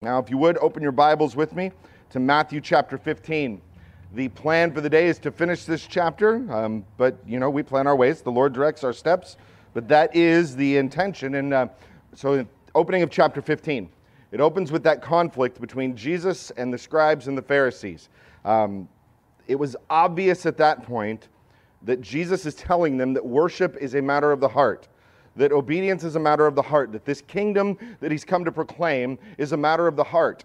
Now, if you would, open your Bibles with me to Matthew chapter 15. The plan for the day is to finish this chapter, um, but you know, we plan our ways. The Lord directs our steps, but that is the intention. And uh, so, opening of chapter 15, it opens with that conflict between Jesus and the scribes and the Pharisees. Um, it was obvious at that point that Jesus is telling them that worship is a matter of the heart that obedience is a matter of the heart, that this kingdom that he's come to proclaim is a matter of the heart.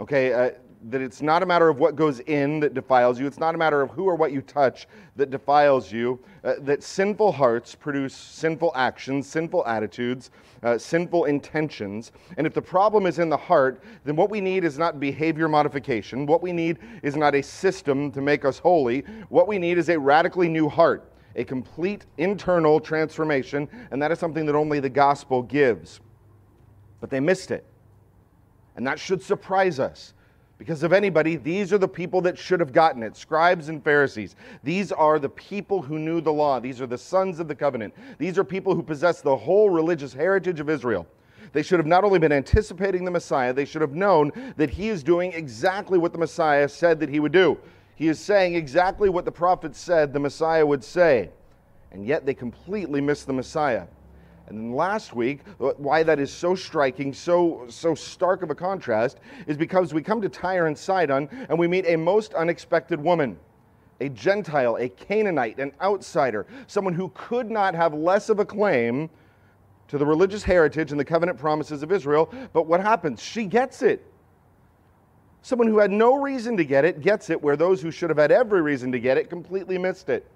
Okay, uh, that it's not a matter of what goes in that defiles you, it's not a matter of who or what you touch that defiles you, uh, that sinful hearts produce sinful actions, sinful attitudes, uh, sinful intentions. And if the problem is in the heart, then what we need is not behavior modification. What we need is not a system to make us holy. What we need is a radically new heart a complete internal transformation, and that is something that only the gospel gives. But they missed it. And that should surprise us. Because of anybody, these are the people that should have gotten it scribes and Pharisees. These are the people who knew the law. These are the sons of the covenant. These are people who possess the whole religious heritage of Israel. They should have not only been anticipating the Messiah, they should have known that he is doing exactly what the Messiah said that he would do. He is saying exactly what the prophet said the Messiah would say. And yet they completely miss the Messiah. And then last week, uh, why that is so striking, so, so stark of a contrast, is because we come to Tyre and Sidon and we meet a most unexpected woman, a Gentile, a Canaanite, an outsider, someone who could not have less of a claim to the religious heritage and the covenant promises of Israel. But what happens? She gets it. Someone who had no reason to get it gets it, where those who should have had every reason to get it completely missed it.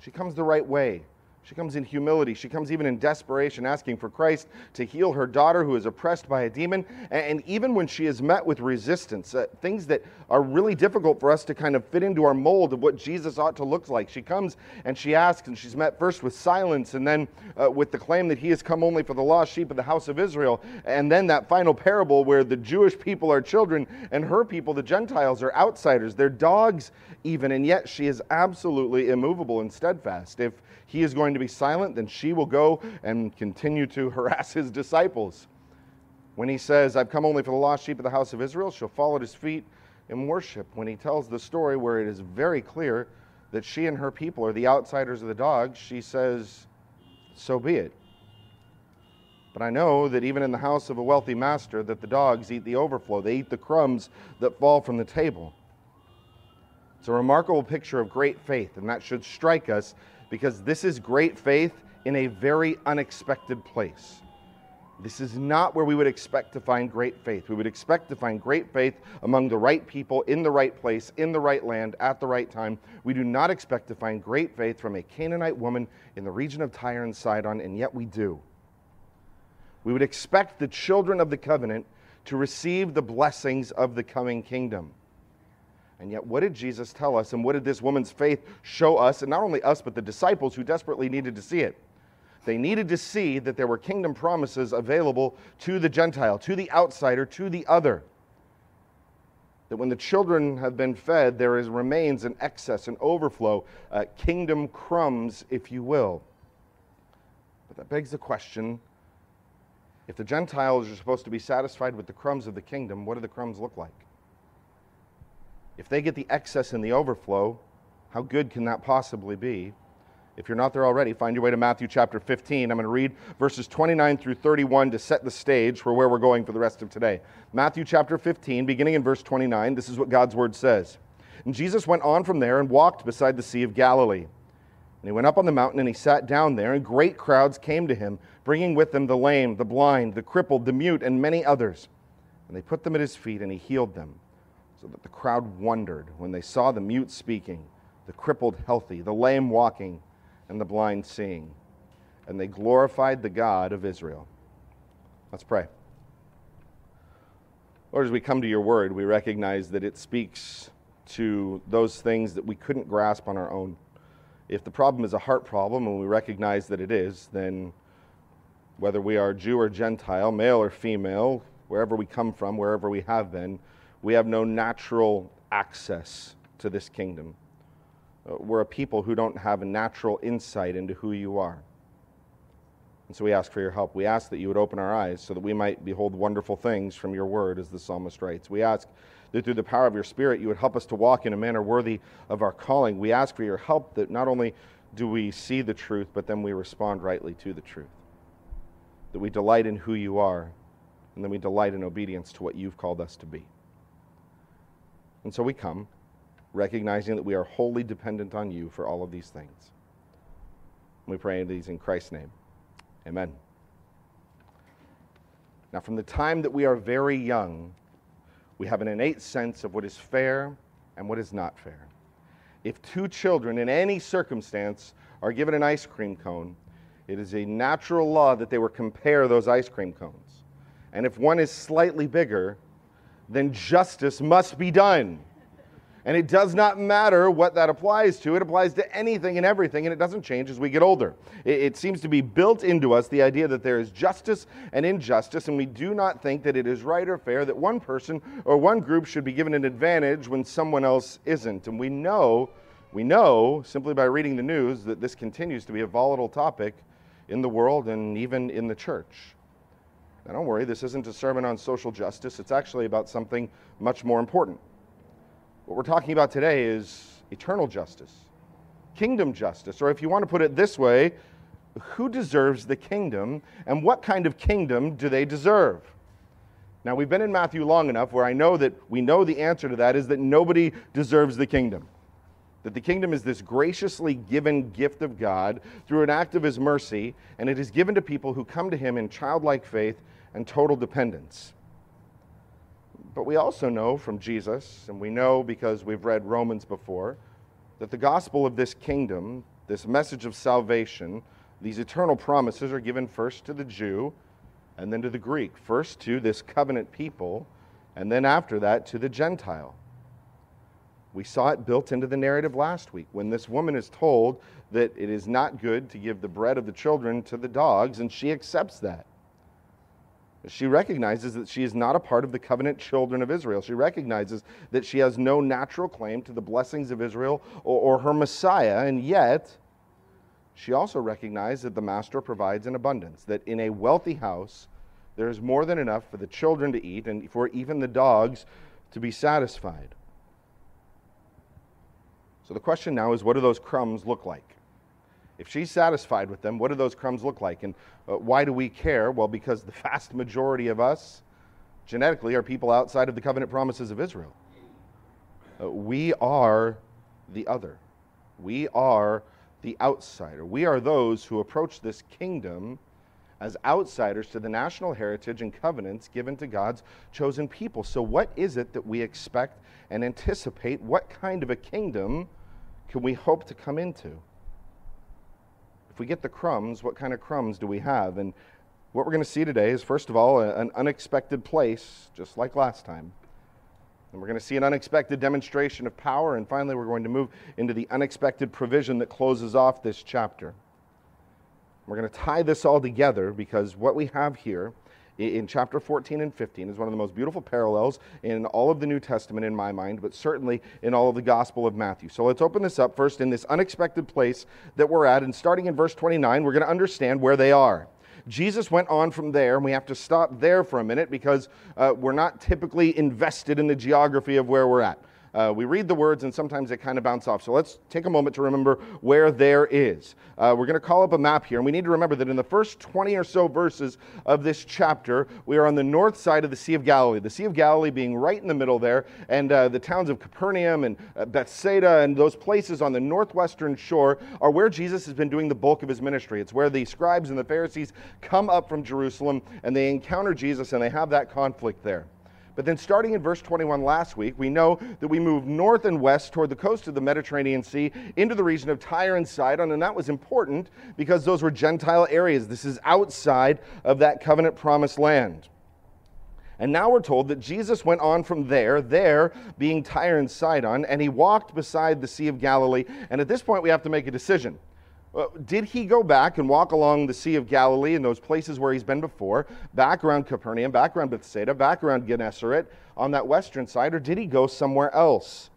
She comes the right way. She comes in humility. She comes even in desperation, asking for Christ to heal her daughter who is oppressed by a demon. And even when she is met with resistance, uh, things that are really difficult for us to kind of fit into our mold of what Jesus ought to look like, she comes and she asks, and she's met first with silence and then uh, with the claim that he has come only for the lost sheep of the house of Israel. And then that final parable where the Jewish people are children and her people, the Gentiles, are outsiders. They're dogs, even. And yet she is absolutely immovable and steadfast. If he is going to be silent, then she will go and continue to harass his disciples. When he says, I've come only for the lost sheep of the house of Israel, she'll fall at his feet and worship. When he tells the story where it is very clear that she and her people are the outsiders of the dogs, she says, So be it. But I know that even in the house of a wealthy master, that the dogs eat the overflow. They eat the crumbs that fall from the table. It's a remarkable picture of great faith, and that should strike us because this is great faith in a very unexpected place. This is not where we would expect to find great faith. We would expect to find great faith among the right people, in the right place, in the right land, at the right time. We do not expect to find great faith from a Canaanite woman in the region of Tyre and Sidon, and yet we do. We would expect the children of the covenant to receive the blessings of the coming kingdom. And yet, what did Jesus tell us? And what did this woman's faith show us? And not only us, but the disciples who desperately needed to see it. They needed to see that there were kingdom promises available to the Gentile, to the outsider, to the other. That when the children have been fed, there is, remains an excess, an overflow, uh, kingdom crumbs, if you will. But that begs the question if the Gentiles are supposed to be satisfied with the crumbs of the kingdom, what do the crumbs look like? If they get the excess and the overflow, how good can that possibly be? If you're not there already, find your way to Matthew chapter 15. I'm going to read verses 29 through 31 to set the stage for where we're going for the rest of today. Matthew chapter 15, beginning in verse 29, this is what God's word says. And Jesus went on from there and walked beside the Sea of Galilee. And he went up on the mountain and he sat down there, and great crowds came to him, bringing with them the lame, the blind, the crippled, the mute, and many others. And they put them at his feet, and he healed them so that the crowd wondered when they saw the mute speaking, the crippled healthy, the lame walking, and the blind seeing. And they glorified the God of Israel. Let's pray. Lord, as we come to your word, we recognize that it speaks to those things that we couldn't grasp on our own. If the problem is a heart problem, and we recognize that it is, then whether we are Jew or Gentile, male or female, wherever we come from, wherever we have been, we have no natural access to this kingdom. Uh, we're a people who don't have a natural insight into who you are. And so we ask for your help. We ask that you would open our eyes so that we might behold wonderful things from your word, as the psalmist writes. We ask that through the power of your Spirit, you would help us to walk in a manner worthy of our calling. We ask for your help that not only do we see the truth, but then we respond rightly to the truth. That we delight in who you are, and then we delight in obedience to what you've called us to be. And so we come, recognizing that we are wholly dependent on you for all of these things. We pray these in Christ's name. Amen. Now, from the time that we are very young, we have an innate sense of what is fair and what is not fair. If two children in any circumstance are given an ice cream cone, it is a natural law that they will compare those ice cream cones. And if one is slightly bigger, then justice must be done. And it does not matter what that applies to. It applies to anything and everything, and it doesn't change as we get older. It, it, seems to be built into us the idea that there is justice and injustice, and we do not think that it is right or fair that one person or one group should be given an advantage when someone else isn't. And we know, we know simply by reading the news that this continues to be a volatile topic in the world and even in the church. Now, don't worry, this isn't a sermon on social justice. It's actually about something much more important. What we're talking about today is eternal justice, kingdom justice, or if you want to put it this way, who deserves the kingdom and what kind of kingdom do they deserve? Now, we've been in Matthew long enough where I know that we know the answer to that is that nobody deserves the kingdom. That the kingdom is this graciously given gift of God through an act of his mercy, and it is given to people who come to him in childlike faith and total dependence. But we also know from Jesus, and we know because we've read Romans before, that the gospel of this kingdom, this message of salvation, these eternal promises are given first to the Jew and then to the Greek. First to this covenant people, and then after that to the Gentile. We saw it built into the narrative last week when this woman is told that it is not good to give the bread of the children to the dogs, and she accepts that. She recognizes that she is not a part of the covenant children of Israel. She recognizes that she has no natural claim to the blessings of Israel or, or her Messiah, and yet she also recognizes that the Master provides in abundance, that in a wealthy house there is more than enough for the children to eat and for even the dogs to be satisfied. So the question now is what do those crumbs look like? If she's satisfied with them, what do those crumbs look like? And uh, why do we care? Well, because the vast majority of us genetically are people outside of the covenant promises of Israel. Uh, we are the other. We are the outsider. We are those who approach this kingdom as outsiders to the national heritage and covenants given to God's chosen people. So, what is it that we expect and anticipate? What kind of a kingdom can we hope to come into? if we get the crumbs, what kind of crumbs do we have? And what we're going to see today is, first of all, an unexpected place, just like last time. And we're going to see an unexpected demonstration of power. And finally, we're going to move into the unexpected provision that closes off this chapter. We're going to tie this all together because what we have here in chapter 14 and 15 is one of the most beautiful parallels in all of the New Testament in my mind, but certainly in all of the Gospel of Matthew. So let's open this up first in this unexpected place that we're at. And starting in verse 29, we're going to understand where they are. Jesus went on from there, and we have to stop there for a minute because uh, we're not typically invested in the geography of where we're at. Uh, we read the words and sometimes they kind of bounce off. So let's take a moment to remember where there is. Uh, we're going to call up a map here, and we need to remember that in the first 20 or so verses of this chapter, we are on the north side of the Sea of Galilee. The Sea of Galilee being right in the middle there, and uh, the towns of Capernaum and uh, Bethsaida and those places on the northwestern shore are where Jesus has been doing the bulk of his ministry. It's where the scribes and the Pharisees come up from Jerusalem and they encounter Jesus and they have that conflict there. But then, starting in verse 21 last week, we know that we moved north and west toward the coast of the Mediterranean Sea into the region of Tyre and Sidon, and that was important because those were Gentile areas. This is outside of that covenant promised land. And now we're told that Jesus went on from there, there being Tyre and Sidon, and he walked beside the Sea of Galilee. And at this point, we have to make a decision. Did he go back and walk along the Sea of Galilee in those places where he's been before, back around Capernaum, back around Bethsaida, back around Gennesaret on that western side, or did he go somewhere else?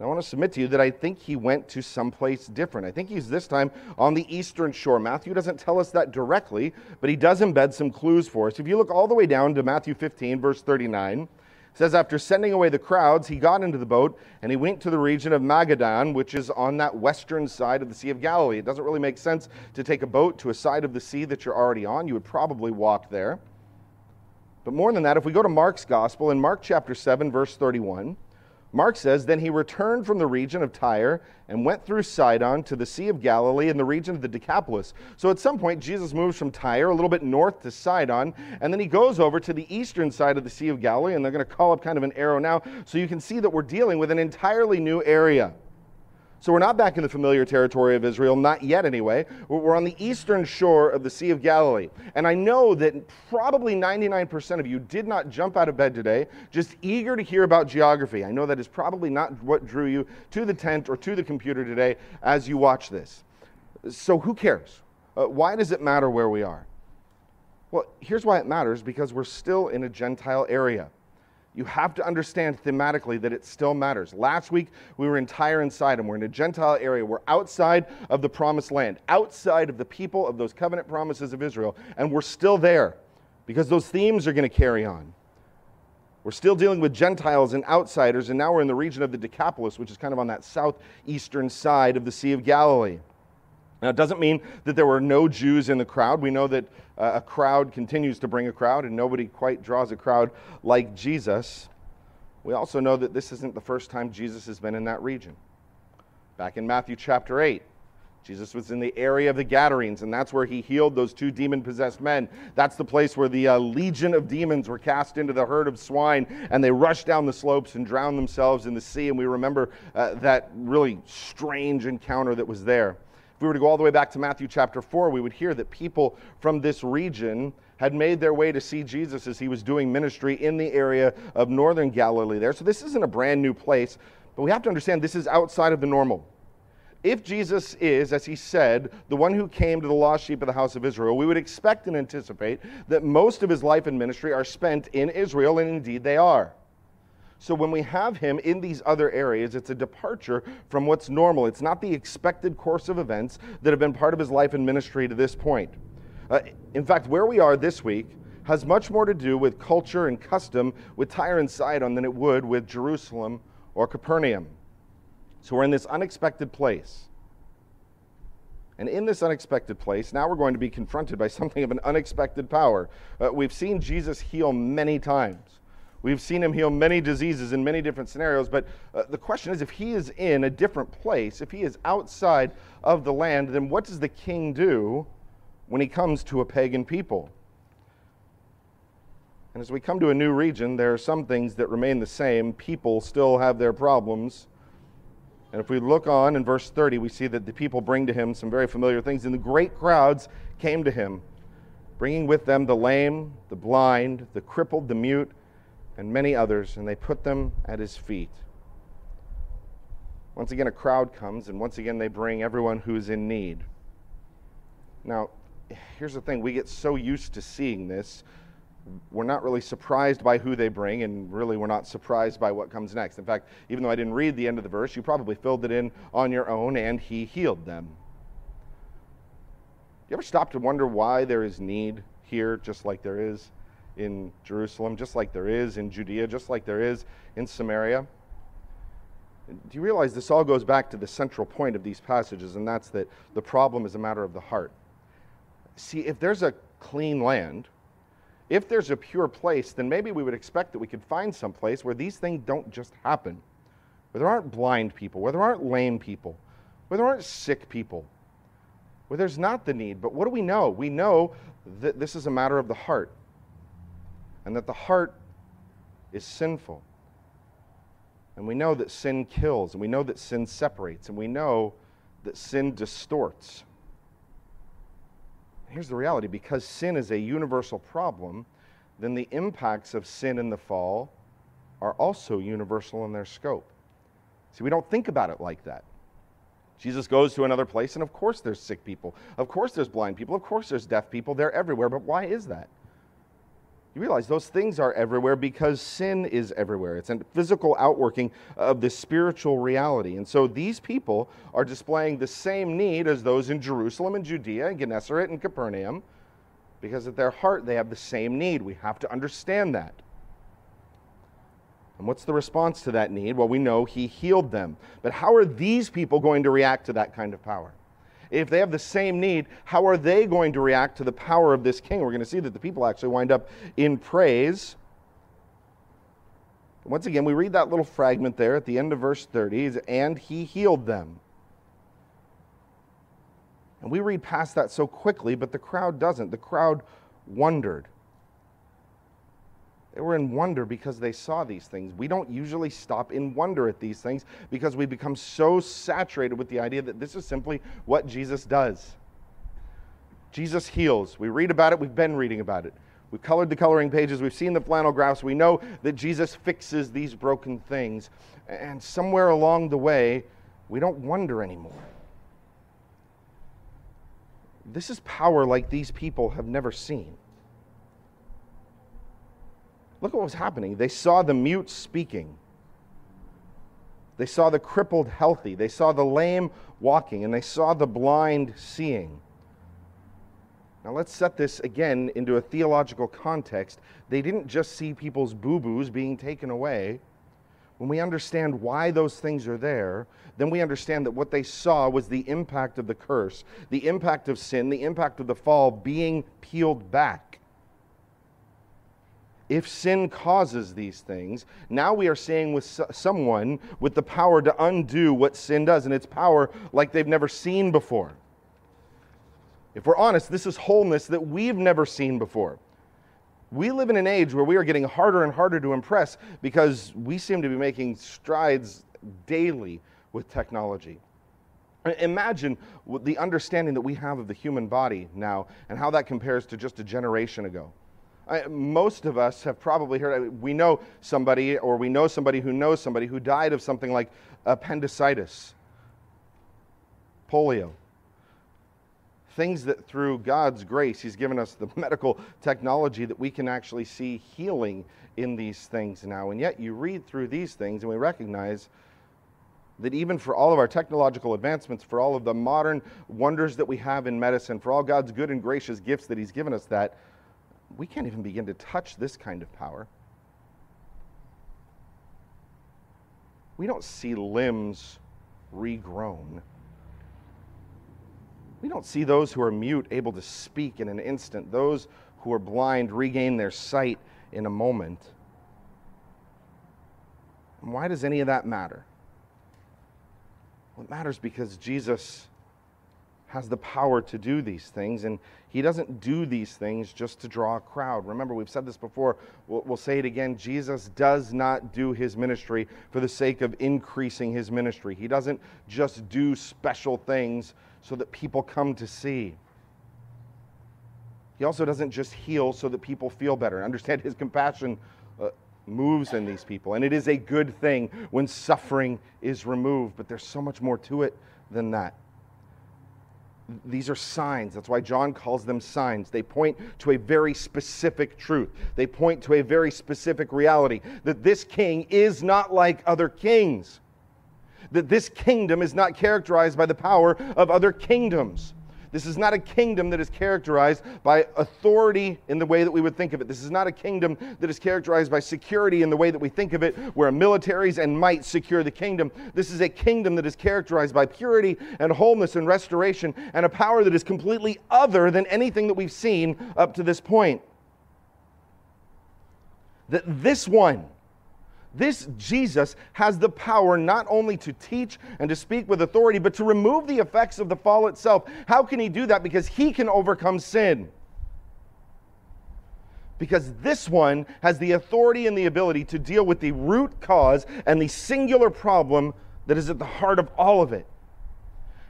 I want to submit to you that I think he went to someplace different. I think he's this time on the eastern shore. Matthew doesn't tell us that directly, but he does embed some clues for us. If you look all the way down to Matthew 15, verse 39, it says, After sending away the crowds, he got into the boat and he went to the region of Magadan, which is on that western side of the Sea of Galilee. It doesn't really make sense to take a boat to a side of the sea that you're already on. You would probably walk there. But more than that, if we go to Mark's gospel, in Mark chapter 7, verse 31, Mark says, Then he returned from the region of Tyre and went through Sidon to the Sea of Galilee in the region of the Decapolis. So at some point, Jesus moves from Tyre a little bit north to Sidon, and then he goes over to the eastern side of the Sea of Galilee, and they're going to call up kind of an arrow now. So you can see that we're dealing with an entirely new area. So we're not back in the familiar territory of Israel, not yet anyway. We're on the eastern shore of the Sea of Galilee. And I know that probably 99% of you did not jump out of bed today just eager to hear about geography. I know that is probably not what drew you to the tent or to the computer today as you watch this. So who cares? Uh, why does it matter where we are? Well, here's why it matters because we're still in a Gentile area you have to understand thematically that it still matters. Last week, we were in Tyre and Sidon. We're in a Gentile area. We're outside of the promised land, outside of the people of those covenant promises of Israel, and we're still there because those themes are going to carry on. We're still dealing with Gentiles and outsiders, and now we're in the region of the Decapolis, which is kind of on that southeastern side of the Sea of Galilee. Now, it doesn't mean that there were no Jews in the crowd. We know that uh, a crowd continues to bring a crowd, and nobody quite draws a crowd like Jesus. We also know that this isn't the first time Jesus has been in that region. Back in Matthew chapter 8, Jesus was in the area of the Gadarenes, and that's where he healed those two demon possessed men. That's the place where the uh, legion of demons were cast into the herd of swine, and they rushed down the slopes and drowned themselves in the sea. And we remember uh, that really strange encounter that was there. If we were to go all the way back to Matthew chapter 4, we would hear that people from this region had made their way to see Jesus as he was doing ministry in the area of northern Galilee there. So this isn't a brand new place, but we have to understand this is outside of the normal. If Jesus is, as he said, the one who came to the lost sheep of the house of Israel, we would expect and anticipate that most of his life and ministry are spent in Israel, and indeed they are. So when we have him in these other areas, it's a departure from what's normal. It's not the expected course of events that have been part of his life and ministry to this point. Uh, in fact, where we are this week has much more to do with culture and custom with Tyre and Sidon than it would with Jerusalem or Capernaum. So we're in this unexpected place. And in this unexpected place, now we're going to be confronted by something of an unexpected power. Uh, we've seen Jesus heal many times. We've seen him heal many diseases in many different scenarios, but uh, the question is if he is in a different place, if he is outside of the land, then what does the king do when he comes to a pagan people? And as we come to a new region, there are some things that remain the same. People still have their problems. And if we look on in verse 30, we see that the people bring to him some very familiar things. And the great crowds came to him, bringing with them the lame, the blind, the crippled, the mute and many others, and they put them at his feet. Once again, a crowd comes, and once again, they bring everyone who is in need. Now, here's the thing we get so used to seeing this, we're not really surprised by who they bring, and really, we're not surprised by what comes next. In fact, even though I didn't read the end of the verse, you probably filled it in on your own, and he healed them. You ever stop to wonder why there is need here, just like there is in Jerusalem, just like there is in Judea, just like there is in Samaria. Do you realize this all goes back to the central point of these passages, and that's that the problem is a matter of the heart? See, if there's a clean land, if there's a pure place, then maybe we would expect that we could find some place where these things don't just happen, where there aren't blind people, where there aren't lame people, where there aren't sick people, where there's not the need. But what do we know? We know that this is a matter of the heart and that the heart is sinful. And we know that sin kills, and we know that sin separates, and we know that sin distorts. Here's the reality because sin is a universal problem, then the impacts of sin in the fall are also universal in their scope. See, we don't think about it like that. Jesus goes to another place, and of course there's sick people. Of course there's blind people. Of course there's deaf people. They're everywhere. But why is that? You realize those things are everywhere because sin is everywhere. It's a physical outworking of the spiritual reality. And so these people are displaying the same need as those in Jerusalem and Judea and Gennesaret and Capernaum because at their heart they have the same need. We have to understand that. And what's the response to that need? Well, we know he healed them. But how are these people going to react to that kind of power? If they have the same need, how are they going to react to the power of this king? We're going to see that the people actually wind up in praise. Once again, we read that little fragment there at the end of verse 30, and he healed them. And we read past that so quickly, but the crowd doesn't. The crowd wondered. They were in wonder because they saw these things. We don't usually stop in wonder at these things because we become so saturated with the idea that this is simply what Jesus does. Jesus heals. We read about it, we've been reading about it. We've colored the coloring pages, we've seen the flannel graphs, we know that Jesus fixes these broken things. And somewhere along the way, we don't wonder anymore. This is power like these people have never seen. Look at what was happening. They saw the mute speaking. They saw the crippled healthy. They saw the lame walking. And they saw the blind seeing. Now, let's set this again into a theological context. They didn't just see people's boo boos being taken away. When we understand why those things are there, then we understand that what they saw was the impact of the curse, the impact of sin, the impact of the fall being peeled back if sin causes these things, now we are seeing with someone with the power to undo what sin does, and it's power like they've never seen before. If we're honest, this is wholeness that we've never seen before. We live in an age where we are getting harder and harder to impress because we seem to be making strides daily with technology. Imagine the understanding that we have of the human body now and how that compares to just a generation ago. I, most of us have probably heard, we know somebody or we know somebody who knows somebody who died of something like appendicitis, polio. Things that through God's grace, He's given us the medical technology that we can actually see healing in these things now. And yet you read through these things and we recognize that even for all of our technological advancements, for all of the modern wonders that we have in medicine, for all God's good and gracious gifts that He's given us, that we can't even begin to touch this kind of power. We don't see limbs regrown. We don't see those who are mute able to speak in an instant, those who are blind regain their sight in a moment. And why does any of that matter? Well, it matters because Jesus has the power to do these things, and he doesn't do these things just to draw a crowd. Remember, we've said this before, we'll, we'll, say it again. Jesus does not do his ministry for the sake of increasing his ministry. He doesn't just do special things so that people come to see. He also doesn't just heal so that people feel better. Understand his compassion uh, moves in these people, and it is a good thing when suffering is removed, but there's so much more to it than that these are signs. That's why John calls them signs. They point to a very specific truth. They point to a very specific reality that this king is not like other kings, that this kingdom is not characterized by the power of other kingdoms. This is not a kingdom that is characterized by authority in the way that we would think of it. This is not a kingdom that is characterized by security in the way that we think of it, where militaries and might secure the kingdom. This is a kingdom that is characterized by purity and wholeness and restoration and a power that is completely other than anything that we've seen up to this point. That this one, this Jesus has the power not only to teach and to speak with authority, but to remove the effects of the fall itself. How can he do that? Because he can overcome sin. Because this one has the authority and the ability to deal with the root cause and the singular problem that is at the heart of all of it.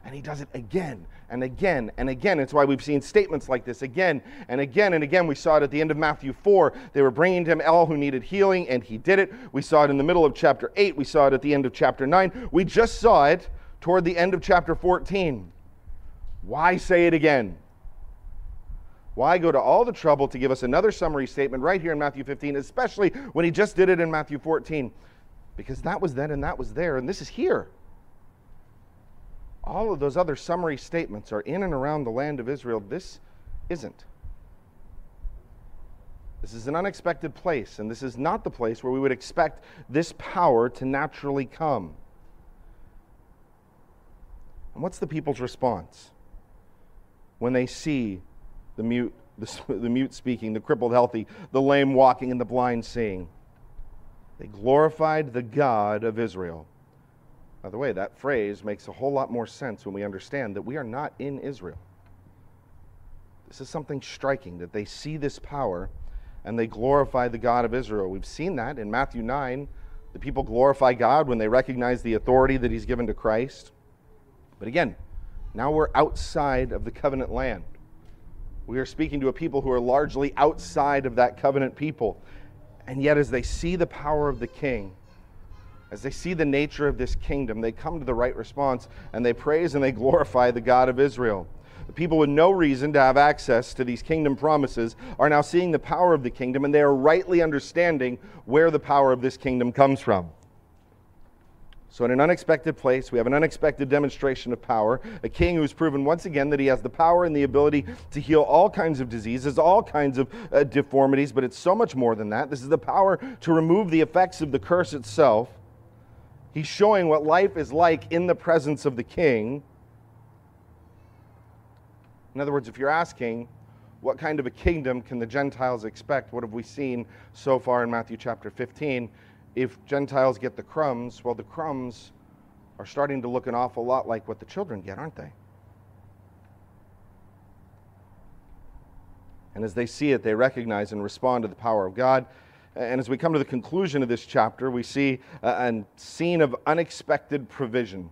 And he does it again and again and again. It's why we've seen statements like this again and again and again. We saw it at the end of Matthew 4. They were bringing to him all who needed healing, and he did it. We saw it in the middle of chapter 8. We saw it at the end of chapter 9. We just saw it toward the end of chapter 14. Why say it again? Why go to all the trouble to give us another summary statement right here in Matthew 15, especially when he just did it in Matthew 14? Because that was then and that was there, and this is here. All of those other summary statements are in and around the land of Israel. This isn't. This is an unexpected place, and this is not the place where we would expect this power to naturally come. And what's the people's response when they see the mute, the, the mute speaking, the crippled healthy, the lame walking, and the blind seeing? They glorified the God of Israel. By the way, that phrase makes a whole lot more sense when we understand that we are not in Israel. This is something striking that they see this power and they glorify the God of Israel. We've seen that in Matthew 9. The people glorify God when they recognize the authority that He's given to Christ. But again, now we're outside of the covenant land. We are speaking to a people who are largely outside of that covenant people. And yet, as they see the power of the king, as they see the nature of this kingdom, they come to the right response and they praise and they glorify the God of Israel. The people with no reason to have access to these kingdom promises are now seeing the power of the kingdom and they are rightly understanding where the power of this kingdom comes from. So, in an unexpected place, we have an unexpected demonstration of power. A king who's proven once again that he has the power and the ability to heal all kinds of diseases, all kinds of uh, deformities, but it's so much more than that. This is the power to remove the effects of the curse itself. He's showing what life is like in the presence of the king. In other words, if you're asking, what kind of a kingdom can the Gentiles expect? What have we seen so far in Matthew chapter 15? If Gentiles get the crumbs, well, the crumbs are starting to look an awful lot like what the children get, aren't they? And as they see it, they recognize and respond to the power of God. And as we come to the conclusion of this chapter, we see a scene of unexpected provision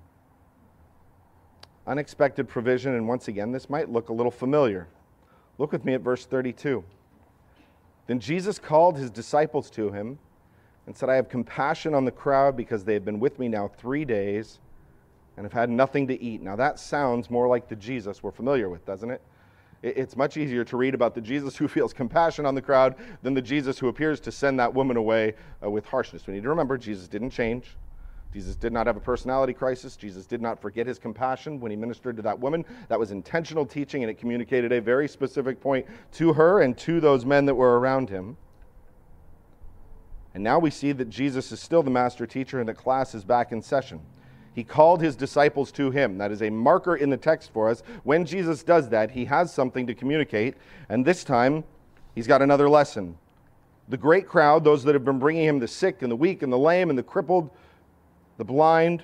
unexpected provision, and once again, this might look a little familiar. Look with me at verse 32. Then Jesus called his disciples to him and said, I have compassion on the crowd because they have been with me now three days and have had nothing to eat. Now, that sounds more like the Jesus we're familiar with, doesn't it? It's much easier to read about the Jesus who feels compassion on the crowd than the Jesus who appears to send that woman away uh, with harshness. We need to remember Jesus didn't change. Jesus did not have a personality crisis. Jesus did not forget his compassion when he ministered to that woman. That was intentional teaching, and it communicated a very specific point to her and to those men that were around him. And now we see that Jesus is still the master teacher and the class is back in session. He called his disciples to him. That is a marker in the text for us. When Jesus does that, he has something to communicate. And this time, he's got another lesson. The great crowd, those that have been bringing him the sick and the weak and the lame and the crippled, the blind,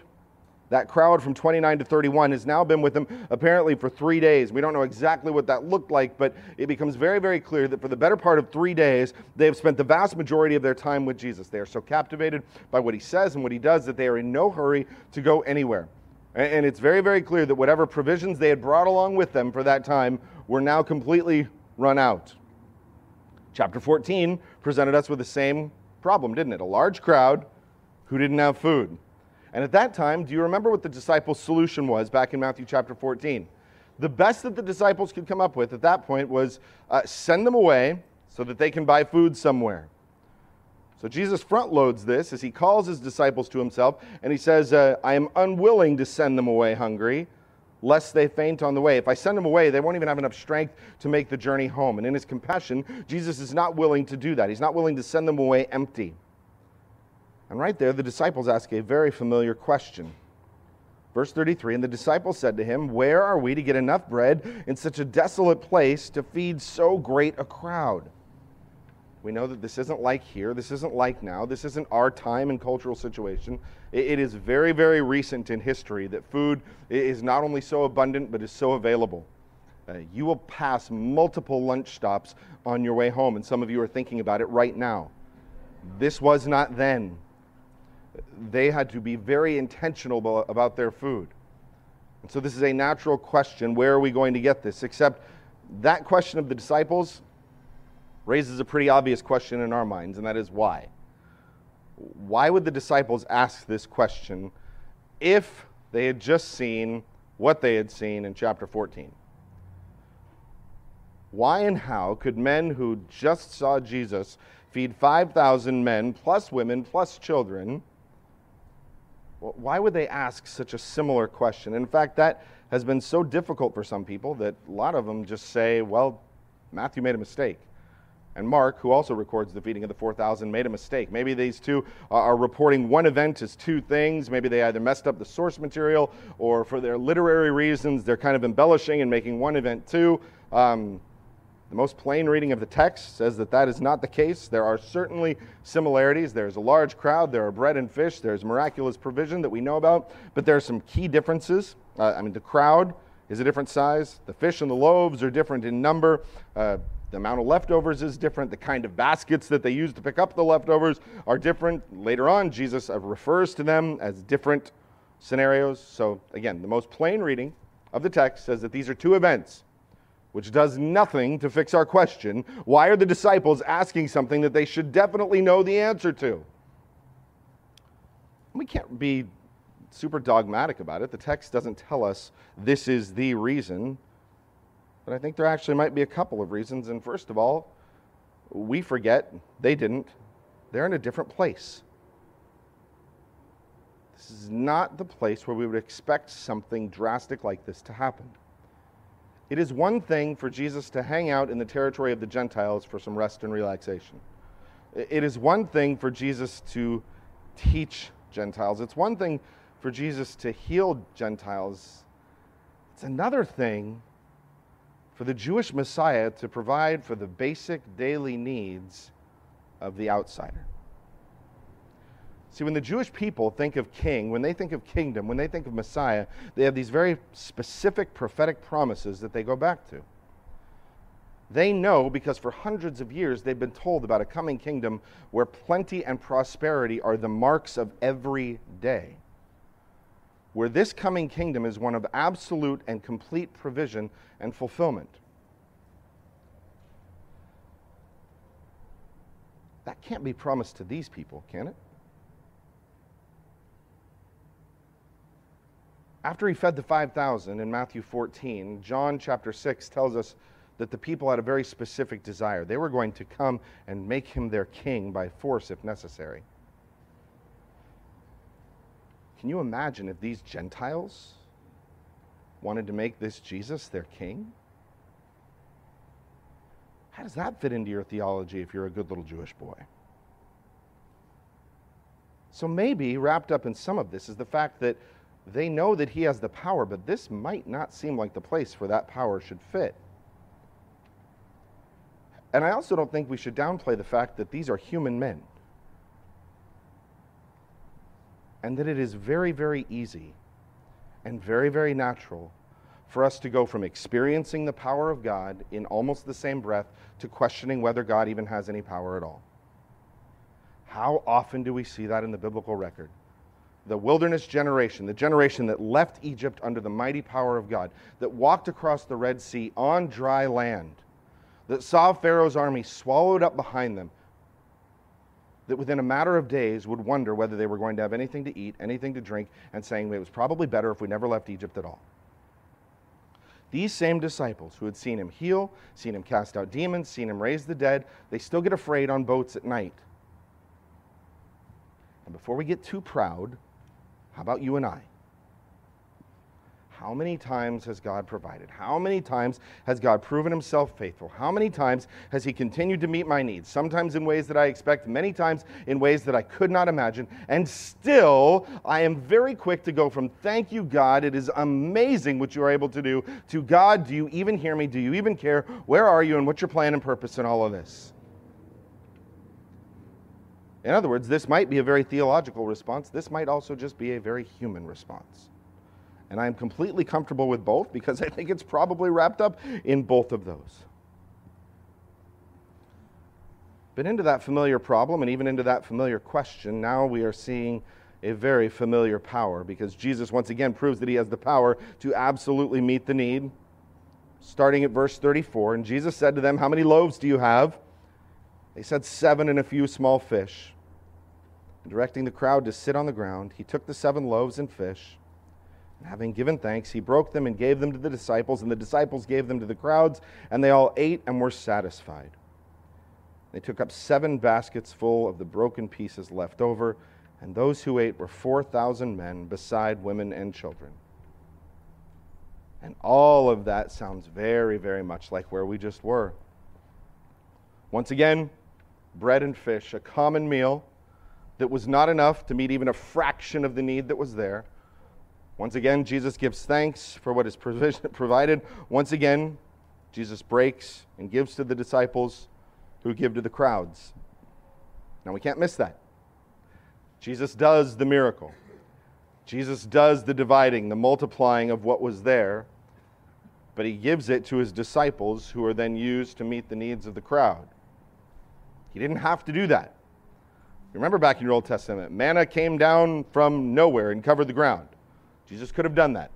that crowd from 29 to 31 has now been with him apparently for three days. We don't know exactly what that looked like, but it becomes very, very clear that for the better part of three days, they have spent the vast majority of their time with Jesus. They are so captivated by what he says and what he does that they are in no hurry to go anywhere. And it's very, very clear that whatever provisions they had brought along with them for that time were now completely run out. Chapter 14 presented us with the same problem, didn't it? A large crowd who didn't have food. And at that time, do you remember what the disciples' solution was back in Matthew chapter 14? The best that the disciples could come up with at that point was uh, send them away so that they can buy food somewhere. So Jesus front loads this as he calls his disciples to himself and he says, uh, I am unwilling to send them away hungry, lest they faint on the way. If I send them away, they won't even have enough strength to make the journey home. And in his compassion, Jesus is not willing to do that. He's not willing to send them away empty. And right there, the disciples ask a very familiar question. Verse 33 And the disciples said to him, Where are we to get enough bread in such a desolate place to feed so great a crowd? We know that this isn't like here. This isn't like now. This isn't our time and cultural situation. it is very, very recent in history that food is not only so abundant, but is so available. Uh, you will pass multiple lunch stops on your way home, and some of you are thinking about it right now. This was not then they had to be very intentional about their food. And so this is a natural question where are we going to get this? Except that question of the disciples raises a pretty obvious question in our minds, and that is why? Why would the disciples ask this question if they had just seen what they had seen in chapter 14? Why and how could men who just saw Jesus feed 5,000 men, plus women, plus children? Why would they ask such a similar question? In fact, that has been so difficult for some people that a lot of them just say, well, Matthew made a mistake. And Mark, who also records the feeding of the 4,000, made a mistake. Maybe these two are reporting one event as two things. Maybe they either messed up the source material or for their literary reasons, they're kind of embellishing and making one event two. Um, the most plain reading of the text says that that is not the case. There are certainly similarities. There's a large crowd, there are bread and fish, there's miraculous provision that we know about, but there are some key differences. Uh, I mean, the crowd is a different size, the fish and the loaves are different in number. Uh, the amount of leftovers is different. The kind of baskets that they use to pick up the leftovers are different. Later on, Jesus refers to them as different scenarios. So, again, the most plain reading of the text says that these are two events which does nothing to fix our question why are the disciples asking something that they should definitely know the answer to? We can't be super dogmatic about it. The text doesn't tell us this is the reason. But I think there actually might be a couple of reasons. And first of all, we forget, they didn't. They're in a different place. This is not the place where we would expect something drastic like this to happen. It is one thing for Jesus to hang out in the territory of the Gentiles for some rest and relaxation. It is one thing for Jesus to teach Gentiles. It's one thing for Jesus to heal Gentiles. It's another thing for the Jewish Messiah to provide for the basic daily needs of the outsider. See, when the Jewish people think of king, when they think of kingdom, when they think of Messiah, they have these very specific prophetic promises that they go back to. They know because for hundreds of years they've been told about a coming kingdom where plenty and prosperity are the marks of every day. Where this coming kingdom is one of absolute and complete provision and fulfillment. That can't be promised to these people, can it? After he fed the 5,000 in Matthew 14, John chapter 6 tells us that the people had a very specific desire. They were going to come and make him their king by force if necessary. Can you imagine if these Gentiles wanted to make this Jesus their king? How does that fit into your theology if you're a good little Jewish boy? So, maybe wrapped up in some of this is the fact that they know that he has the power, but this might not seem like the place where that power should fit. And I also don't think we should downplay the fact that these are human men. And that it is very, very easy and very, very natural for us to go from experiencing the power of God in almost the same breath to questioning whether God even has any power at all. How often do we see that in the biblical record? The wilderness generation, the generation that left Egypt under the mighty power of God, that walked across the Red Sea on dry land, that saw Pharaoh's army swallowed up behind them, that within a matter of days would wonder whether they were going to have anything to eat, anything to drink, and saying it was probably better if we never left Egypt at all. These same disciples who had seen him heal, seen him cast out demons, seen him raise the dead, they still get afraid on boats at night. And before we get too proud, how about you and I? How many times has God provided? How many times has God proven himself faithful? How many times has he continued to meet my needs? Sometimes in ways that I expect, many times in ways that I could not imagine. And still, I am very quick to go from thank you, God, it is amazing what you are able to do, to God, do you even hear me? Do you even care? Where are you? And what's your plan and purpose in all of this? In other words, this might be a very theological response. This might also just be a very human response. And I am completely comfortable with both because I think it's probably wrapped up in both of those. But into that familiar problem and even into that familiar question, now we are seeing a very familiar power because Jesus once again proves that he has the power to absolutely meet the need. Starting at verse 34, and Jesus said to them, How many loaves do you have? They said, Seven and a few small fish. And directing the crowd to sit on the ground, he took the seven loaves and fish, And Having given thanks, he broke them and gave them to the disciples, and the disciples gave them to the crowds, and they all ate and were satisfied. They took up seven baskets full of the broken pieces left over, and those who ate were 4,000 men, beside women and children. And all of that sounds very, very much like where we just were. Once again, bread and fish, a common meal that was not enough to meet even a fraction of the need that was there. Once again, Jesus gives thanks for what is provided. Once again, Jesus breaks and gives to the disciples who give to the crowds. Now, we can't miss that. Jesus does the miracle. Jesus does the dividing, the multiplying of what was there, but he gives it to his disciples who are then used to meet the needs of the crowd. He didn't have to do that. Remember back in your Old Testament, manna came down from nowhere and covered the ground. Jesus could have done that.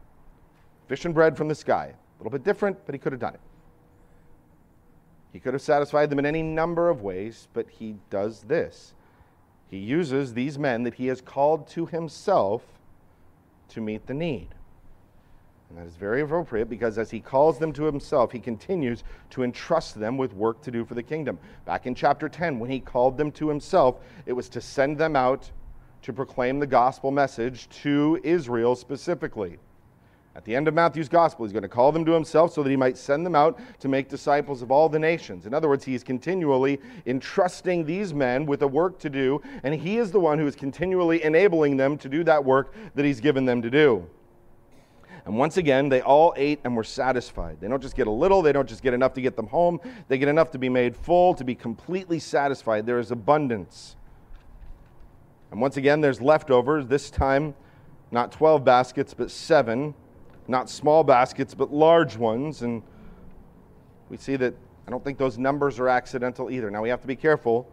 Fish and bread from the sky. A little bit different, but he could have done it. He could have satisfied them in any number of ways, but he does this. He uses these men that he has called to himself to meet the need. And that is very appropriate because as he calls them to himself, he continues to entrust them with work to do for the kingdom. Back in chapter 10, when he called them to himself, it was to send them out to proclaim the gospel message to Israel specifically. At the end of Matthew's gospel, he's going to call them to himself so that he might send them out to make disciples of all the nations. In other words, he is continually entrusting these men with a work to do, and he is the one who is continually enabling them to do that work that he's given them to do. And once again, they all ate and were satisfied. They don't just get a little, they don't just get enough to get them home, they get enough to be made full, to be completely satisfied. There is abundance. And once again, there's leftovers, this time not 12 baskets, but seven not small baskets, but large ones. And we see that I don't think those numbers are accidental either. Now we have to be careful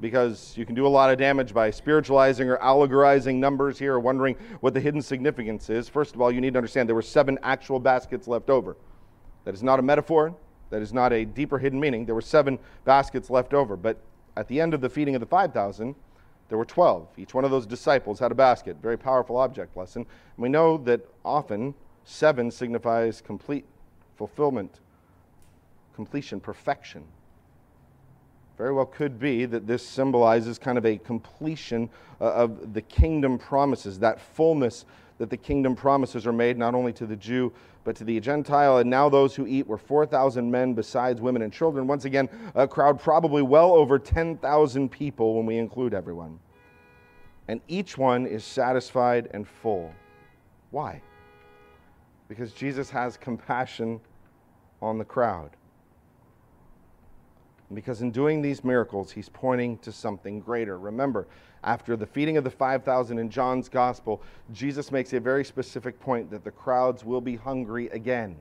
because you can do a lot of damage by spiritualizing or allegorizing numbers here or wondering what the hidden significance is. First of all, you need to understand there were seven actual baskets left over. That is not a metaphor, that is not a deeper hidden meaning. There were seven baskets left over. But at the end of the feeding of the 5,000, there were 12. Each one of those disciples had a basket. Very powerful object lesson. And we know that often Seven signifies complete fulfillment, completion, perfection. Very well could be that this symbolizes kind of a completion uh, of the kingdom promises, that fullness that the kingdom promises are made not only to the Jew but to the Gentile. And now those who eat were 4,000 men besides women and children. Once again, a crowd probably well over 10,000 people when we include everyone. And each one is satisfied and full. Why? because Jesus has compassion on the crowd. Because in doing these miracles, he's pointing to something greater. Remember, after the feeding of the 5,000 in John's gospel, Jesus makes a very specific point that the crowds will be hungry again.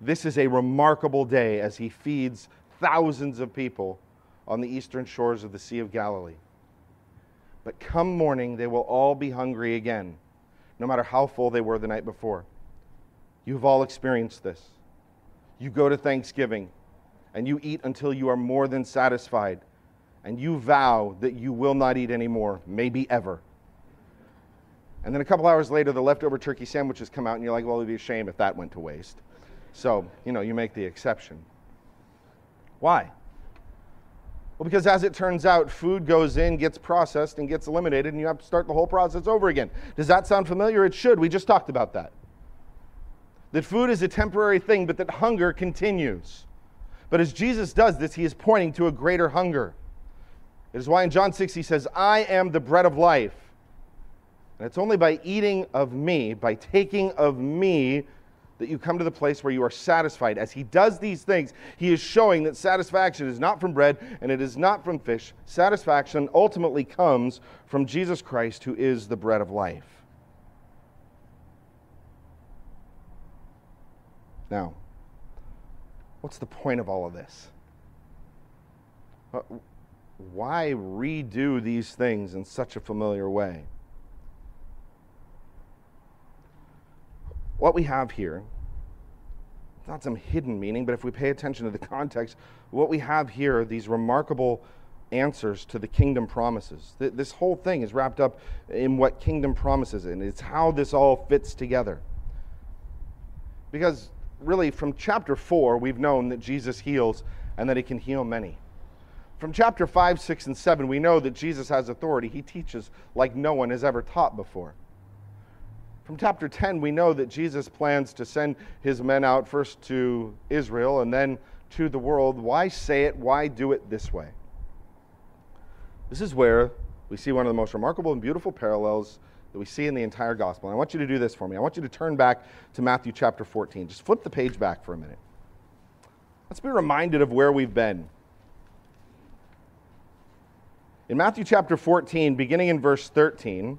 This is a remarkable day as he feeds thousands of people on the eastern shores of the Sea of Galilee. But come morning, they will all be hungry again no matter how full they were the night before. You've all experienced this. You go to Thanksgiving and you eat until you are more than satisfied, and you vow that you will not eat anymore, maybe ever. And then a couple hours later, the leftover turkey sandwiches come out, and you're like, well, it'd be a shame if that went to waste. So, you know, you make the exception. Why? Well, because as it turns out, food goes in, gets processed, and gets eliminated, and you have to start the whole process over again. Does that sound familiar? It should. We just talked about that. That food is a temporary thing, but that hunger continues. But as Jesus does this, he is pointing to a greater hunger. It is why in John 6 he says, I am the bread of life. And it's only by eating of me, by taking of me, that you come to the place where you are satisfied. As he does these things, he is showing that satisfaction is not from bread and it is not from fish. Satisfaction ultimately comes from Jesus Christ, who is the bread of life. Now, what's the point of all of this? Why redo these things in such a familiar way? What we have here not some hidden meaning, but if we pay attention to the context, what we have here, are these remarkable answers to the kingdom promises. This whole thing is wrapped up in what kingdom promises, and it's how this all fits together. Because really, from chapter 4, we've known that Jesus heals and that he can heal many. From chapter 5, 6, and 7, we know that Jesus has authority. He teaches like no one has ever taught before. From chapter 10, we know that Jesus plans to send his men out first to Israel and then to the world. Why say it? Why do it this way? This is where we see one of the most remarkable and beautiful parallels that we see in the entire gospel. And I want you to do this for me. I want you to turn back to Matthew chapter 14. Just flip the page back for a minute. Let's be reminded of where we've been. In Matthew chapter 14, beginning in verse 13,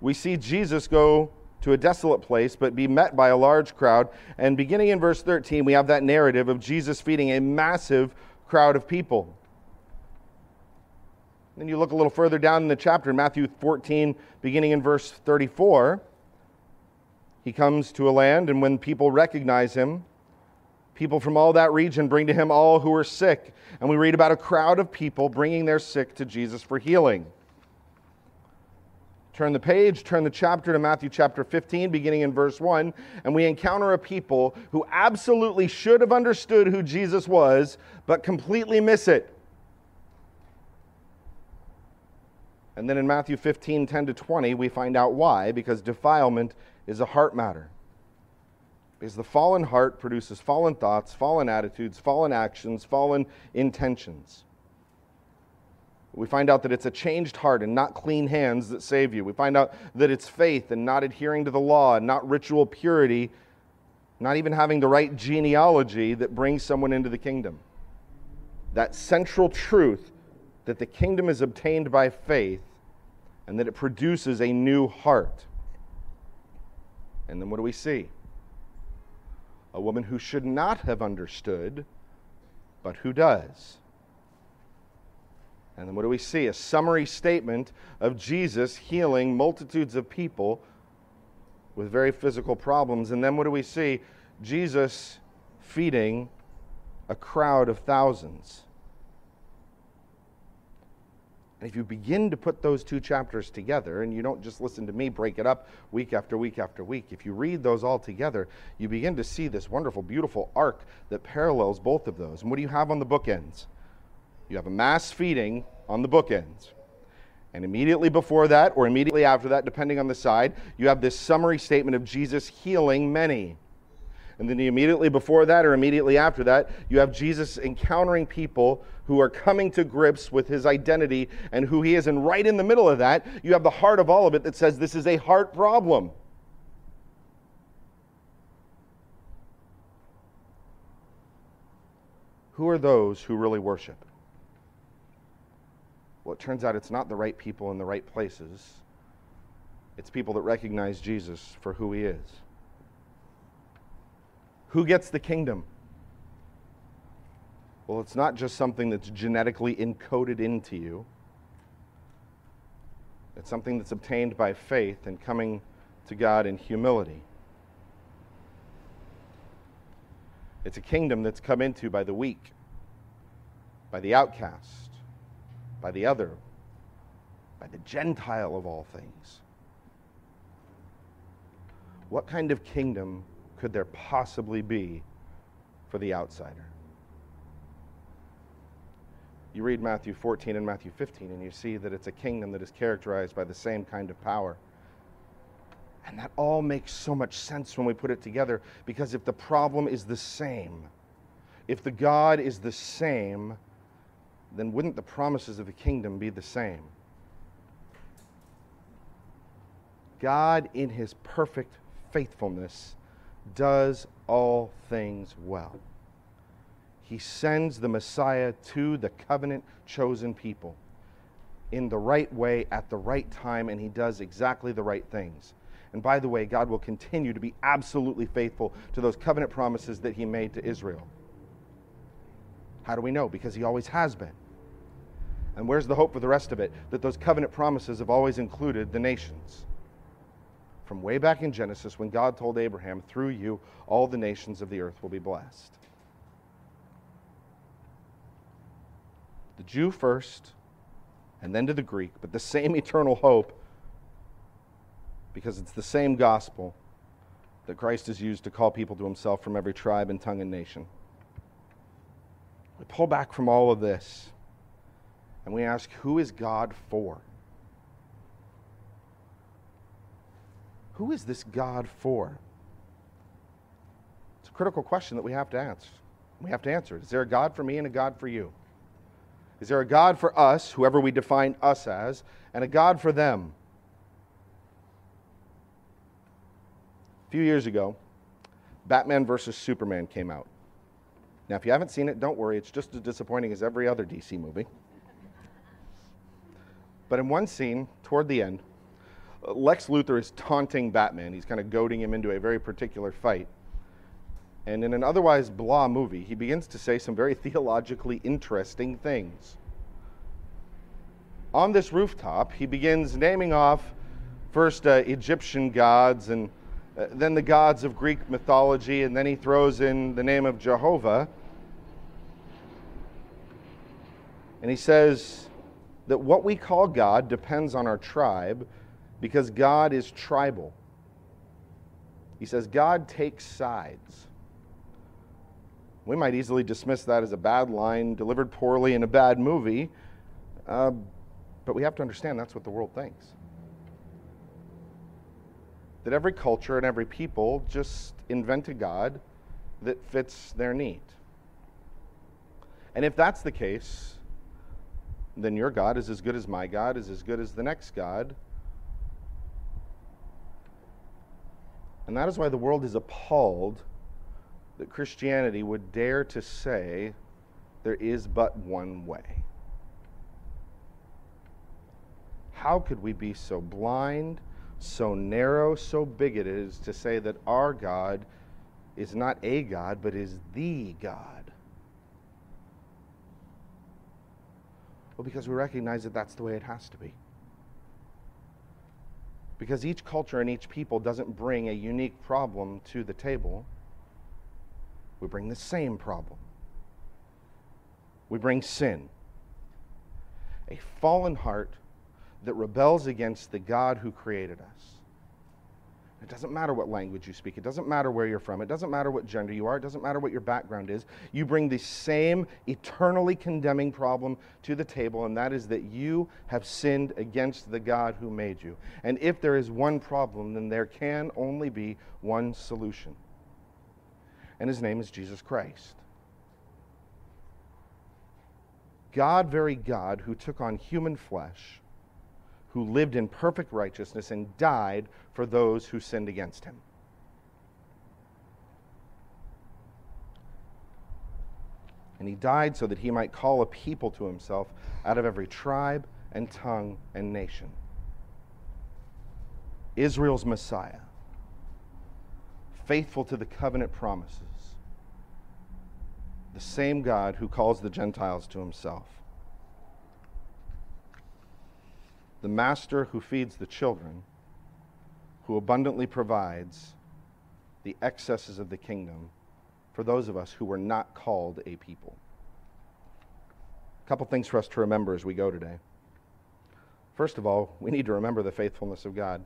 we see Jesus go to a desolate place, but be met by a large crowd. And beginning in verse 13, we have that narrative of Jesus feeding a massive crowd of people. Then you look a little further down in the chapter, in Matthew 14, beginning in verse 34. He comes to a land, and when people recognize him, people from all that region bring to him all who are sick. And we read about a crowd of people bringing their sick to Jesus for healing. Turn the page, turn the chapter to Matthew chapter 15, beginning in verse 1, and we encounter a people who absolutely should have understood who Jesus was, but completely miss it. And then in Matthew 15, 10 to 20, we find out why, because defilement is a heart matter. Because the fallen heart produces fallen thoughts, fallen attitudes, fallen actions, fallen intentions. We find out that it's a changed heart and not clean hands that save you. We find out that it's faith and not adhering to the law and not ritual purity, not even having the right genealogy that brings someone into the kingdom. That central truth that the kingdom is obtained by faith and that it produces a new heart. And then what do we see? A woman who should not have understood, but who does. And then what do we see? A summary statement of Jesus healing multitudes of people with very physical problems. And then what do we see? Jesus feeding a crowd of thousands. And if you begin to put those two chapters together, and you don't just listen to me break it up week after week after week, if you read those all together, you begin to see this wonderful, beautiful arc that parallels both of those. And what do you have on the bookends? You have a mass feeding on the bookends. And immediately before that, or immediately after that, depending on the side, you have this summary statement of Jesus healing many. And then immediately before that or immediately after that, you have Jesus encountering people who are coming to grips with his identity and who he is. And right in the middle of that, you have the heart of all of it that says this is a heart problem. Who are those who really worship? Well, it turns out it's not the right people in the right places. It's people that recognize Jesus for who he is. Who gets the kingdom? Well, it's not just something that's genetically encoded into you. It's something that's obtained by faith and coming to God in humility. It's a kingdom that's come into by the weak, by the outcast, by the other, by the Gentile of all things. What kind of kingdom could there possibly be for the outsider? You read Matthew 14 and Matthew 15, and you see that it's a kingdom that is characterized by the same kind of power. And that all makes so much sense when we put it together because if the problem is the same, if the God is the same, then wouldn't the promises of the kingdom be the same? God, in his perfect faithfulness, does all things well. He sends the Messiah to the covenant chosen people in the right way at the right time, and he does exactly the right things. And by the way, God will continue to be absolutely faithful to those covenant promises that he made to Israel. How do we know? Because he always has been. And where's the hope for the rest of it? That those covenant promises have always included the nations from way back in Genesis when God told Abraham, through you, all the nations of the earth will be blessed. the Jew first, and then to the Greek, but the same eternal hope because it's the same gospel that Christ has used to call people to himself from every tribe and tongue and nation. We pull back from all of this and we ask, who is God for? Who is this God for? It's a critical question that we have to answer. We have to answer. Is there a God for me and a God for you? Is there a God for us, whoever we define us as, and a God for them? A few years ago, Batman vs. Superman came out. Now, if you haven't seen it, don't worry, it's just as disappointing as every other DC movie. But in one scene, toward the end, Lex Luthor is taunting Batman. He's kind of goading him into a very particular fight. And in an otherwise blah movie, he begins to say some very theologically interesting things. On this rooftop, he begins naming off first uh, Egyptian gods and uh, then the gods of Greek mythology, and then he throws in the name of Jehovah. And he says that what we call God depends on our tribe because God is tribal. He says God takes sides. We might easily dismiss that as a bad line delivered poorly in a bad movie, uh, but we have to understand that's what the world thinks that every culture and every people just invent a God that fits their need. And if that's the case, then your God is as good as my God, is as good as the next God. And that is why the world is appalled that Christianity would dare to say there is but one way. How could we be so blind so narrow, so bigoted as to say that our God is not a God, but is the God. Well, because we recognize that that's the way it has to be. Because each culture and each people doesn't bring a unique problem to the table, we bring the same problem. We bring sin, a fallen heart that rebels against the God who created us. It doesn't matter what language you speak. It doesn't matter where you're from. It doesn't matter what gender you are. It doesn't matter what your background is. You bring the same eternally condemning problem to the table, and that is that you have sinned against the God who made you. And if there is one problem, then there can only be one solution. And his name is Jesus Christ. God, very God, who took on human flesh who lived in perfect righteousness and died for those who sinned against him. And he died so that he might call a people to himself out of every tribe and tongue and nation. Israel's Messiah, faithful to the covenant promises, the same God who calls the Gentiles to himself the master who feeds the children, who abundantly provides the excesses of the kingdom for those of us who were not called a people. A couple things for us to remember as we go today. First of all, we need to remember the faithfulness of God.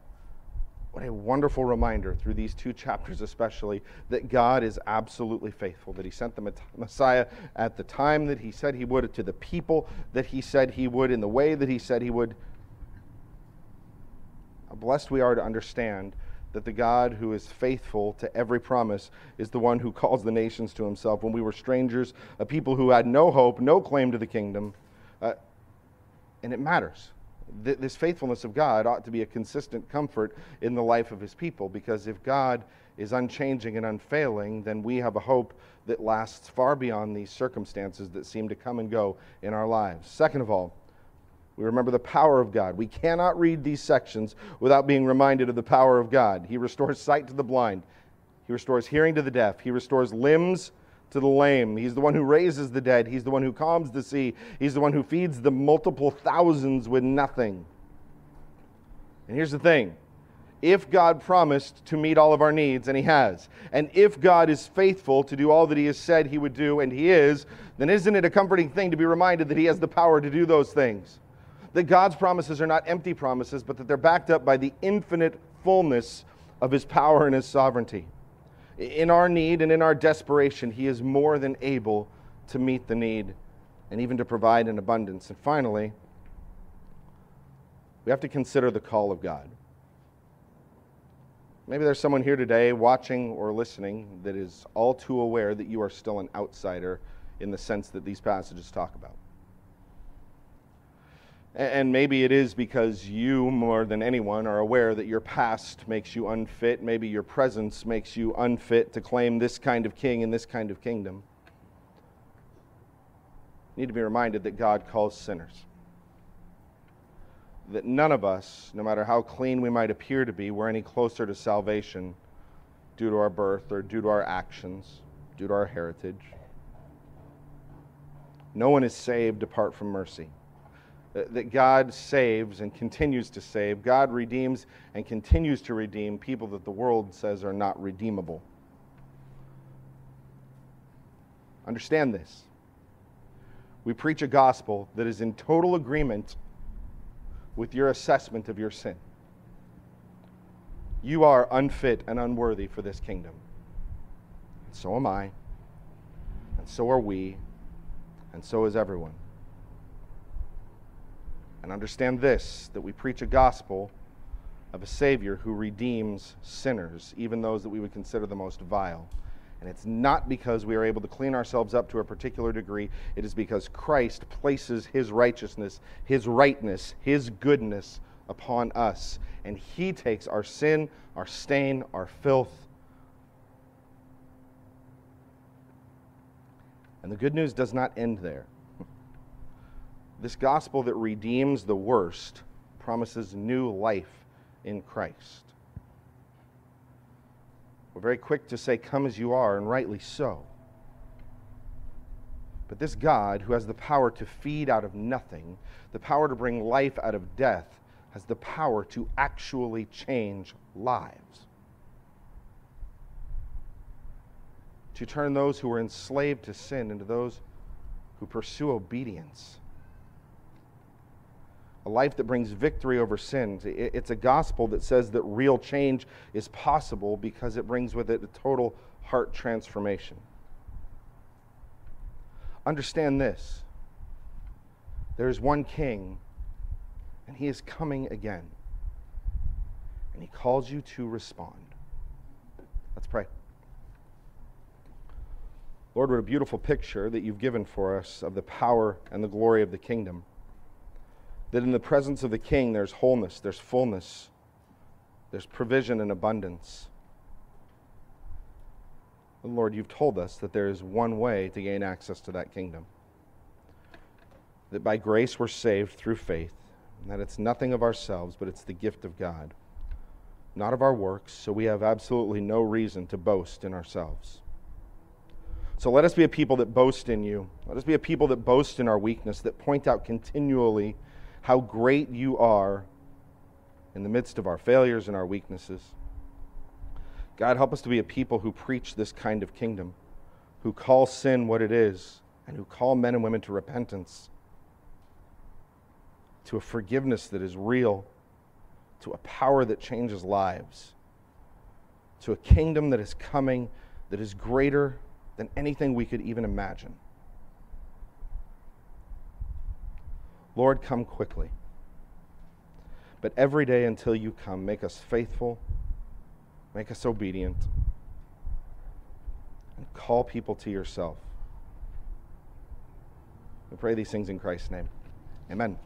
What a wonderful reminder through these two chapters, especially, that God is absolutely faithful, that He sent the Messiah at the time that He said He would, to the people that He said He would, in the way that He said He would, blessed we are to understand that the God who is faithful to every promise is the one who calls the nations to himself. When we were strangers, a people who had no hope, no claim to the kingdom, uh, and it matters. Th- this faithfulness of God ought to be a consistent comfort in the life of his people because if God is unchanging and unfailing, then we have a hope that lasts far beyond these circumstances that seem to come and go in our lives. Second of all, we remember the power of God. We cannot read these sections without being reminded of the power of God. He restores sight to the blind, He restores hearing to the deaf, He restores limbs to the lame. He's the one who raises the dead, He's the one who calms the sea, He's the one who feeds the multiple thousands with nothing. And here's the thing If God promised to meet all of our needs, and He has, and if God is faithful to do all that He has said He would do, and He is, then isn't it a comforting thing to be reminded that He has the power to do those things? That God's promises are not empty promises, but that they're backed up by the infinite fullness of His power and His sovereignty. In our need and in our desperation, He is more than able to meet the need and even to provide in abundance. And finally, we have to consider the call of God. Maybe there's someone here today watching or listening that is all too aware that you are still an outsider in the sense that these passages talk about. And maybe it is because you, more than anyone, are aware that your past makes you unfit. Maybe your presence makes you unfit to claim this kind of king and this kind of kingdom. You need to be reminded that God calls sinners that none of us, no matter how clean we might appear to be, were any closer to salvation due to our birth or due to our actions, due to our heritage. No one is saved apart from mercy. Uh, that God saves and continues to save. God redeems and continues to redeem people that the world says are not redeemable. Understand this. We preach a gospel that is in total agreement with your assessment of your sin. You are unfit and unworthy for this kingdom. And so am I, and so are we, and so is everyone. And understand this that we preach a gospel of a Savior who redeems sinners, even those that we would consider the most vile. And it's not because we are able to clean ourselves up to a particular degree. It is because Christ places his righteousness, his rightness, his goodness upon us. And he takes our sin, our stain, our filth. And the good news does not end there. This gospel that redeems the worst promises new life in Christ. We're very quick to say, Come as you are, and rightly so. But this God, who has the power to feed out of nothing, the power to bring life out of death, has the power to actually change lives. To turn those who are enslaved to sin into those who pursue obedience a life that brings victory over sins. It's a gospel that says that real change is possible because it brings with it a total heart transformation. Understand this there is one king, and he is coming again. And he calls you to respond. Let's pray. Lord, what a beautiful picture that you've given for us of the power and the glory of the kingdom that in the presence of the king there's wholeness, there's fullness, there's provision and abundance. Lord, you've told us that there is one way to gain access to that kingdom. That by grace we're saved through faith, and that it's nothing of ourselves, but it's the gift of God, not of our works, so we have absolutely no reason to boast in ourselves. So let us be a people that boast in you. Let us be a people that boast in our weakness, that point out continually how great you are in the midst of our failures and our weaknesses. God, help us to be a people who preach this kind of kingdom, who call sin what it is, and who call men and women to repentance, to a forgiveness that is real, to a power that changes lives, to a kingdom that is coming that is greater than anything we could even imagine. Lord, come quickly. But every day until you come, make us faithful, make us obedient, and call people to yourself. We pray these things in Christ's name. Amen.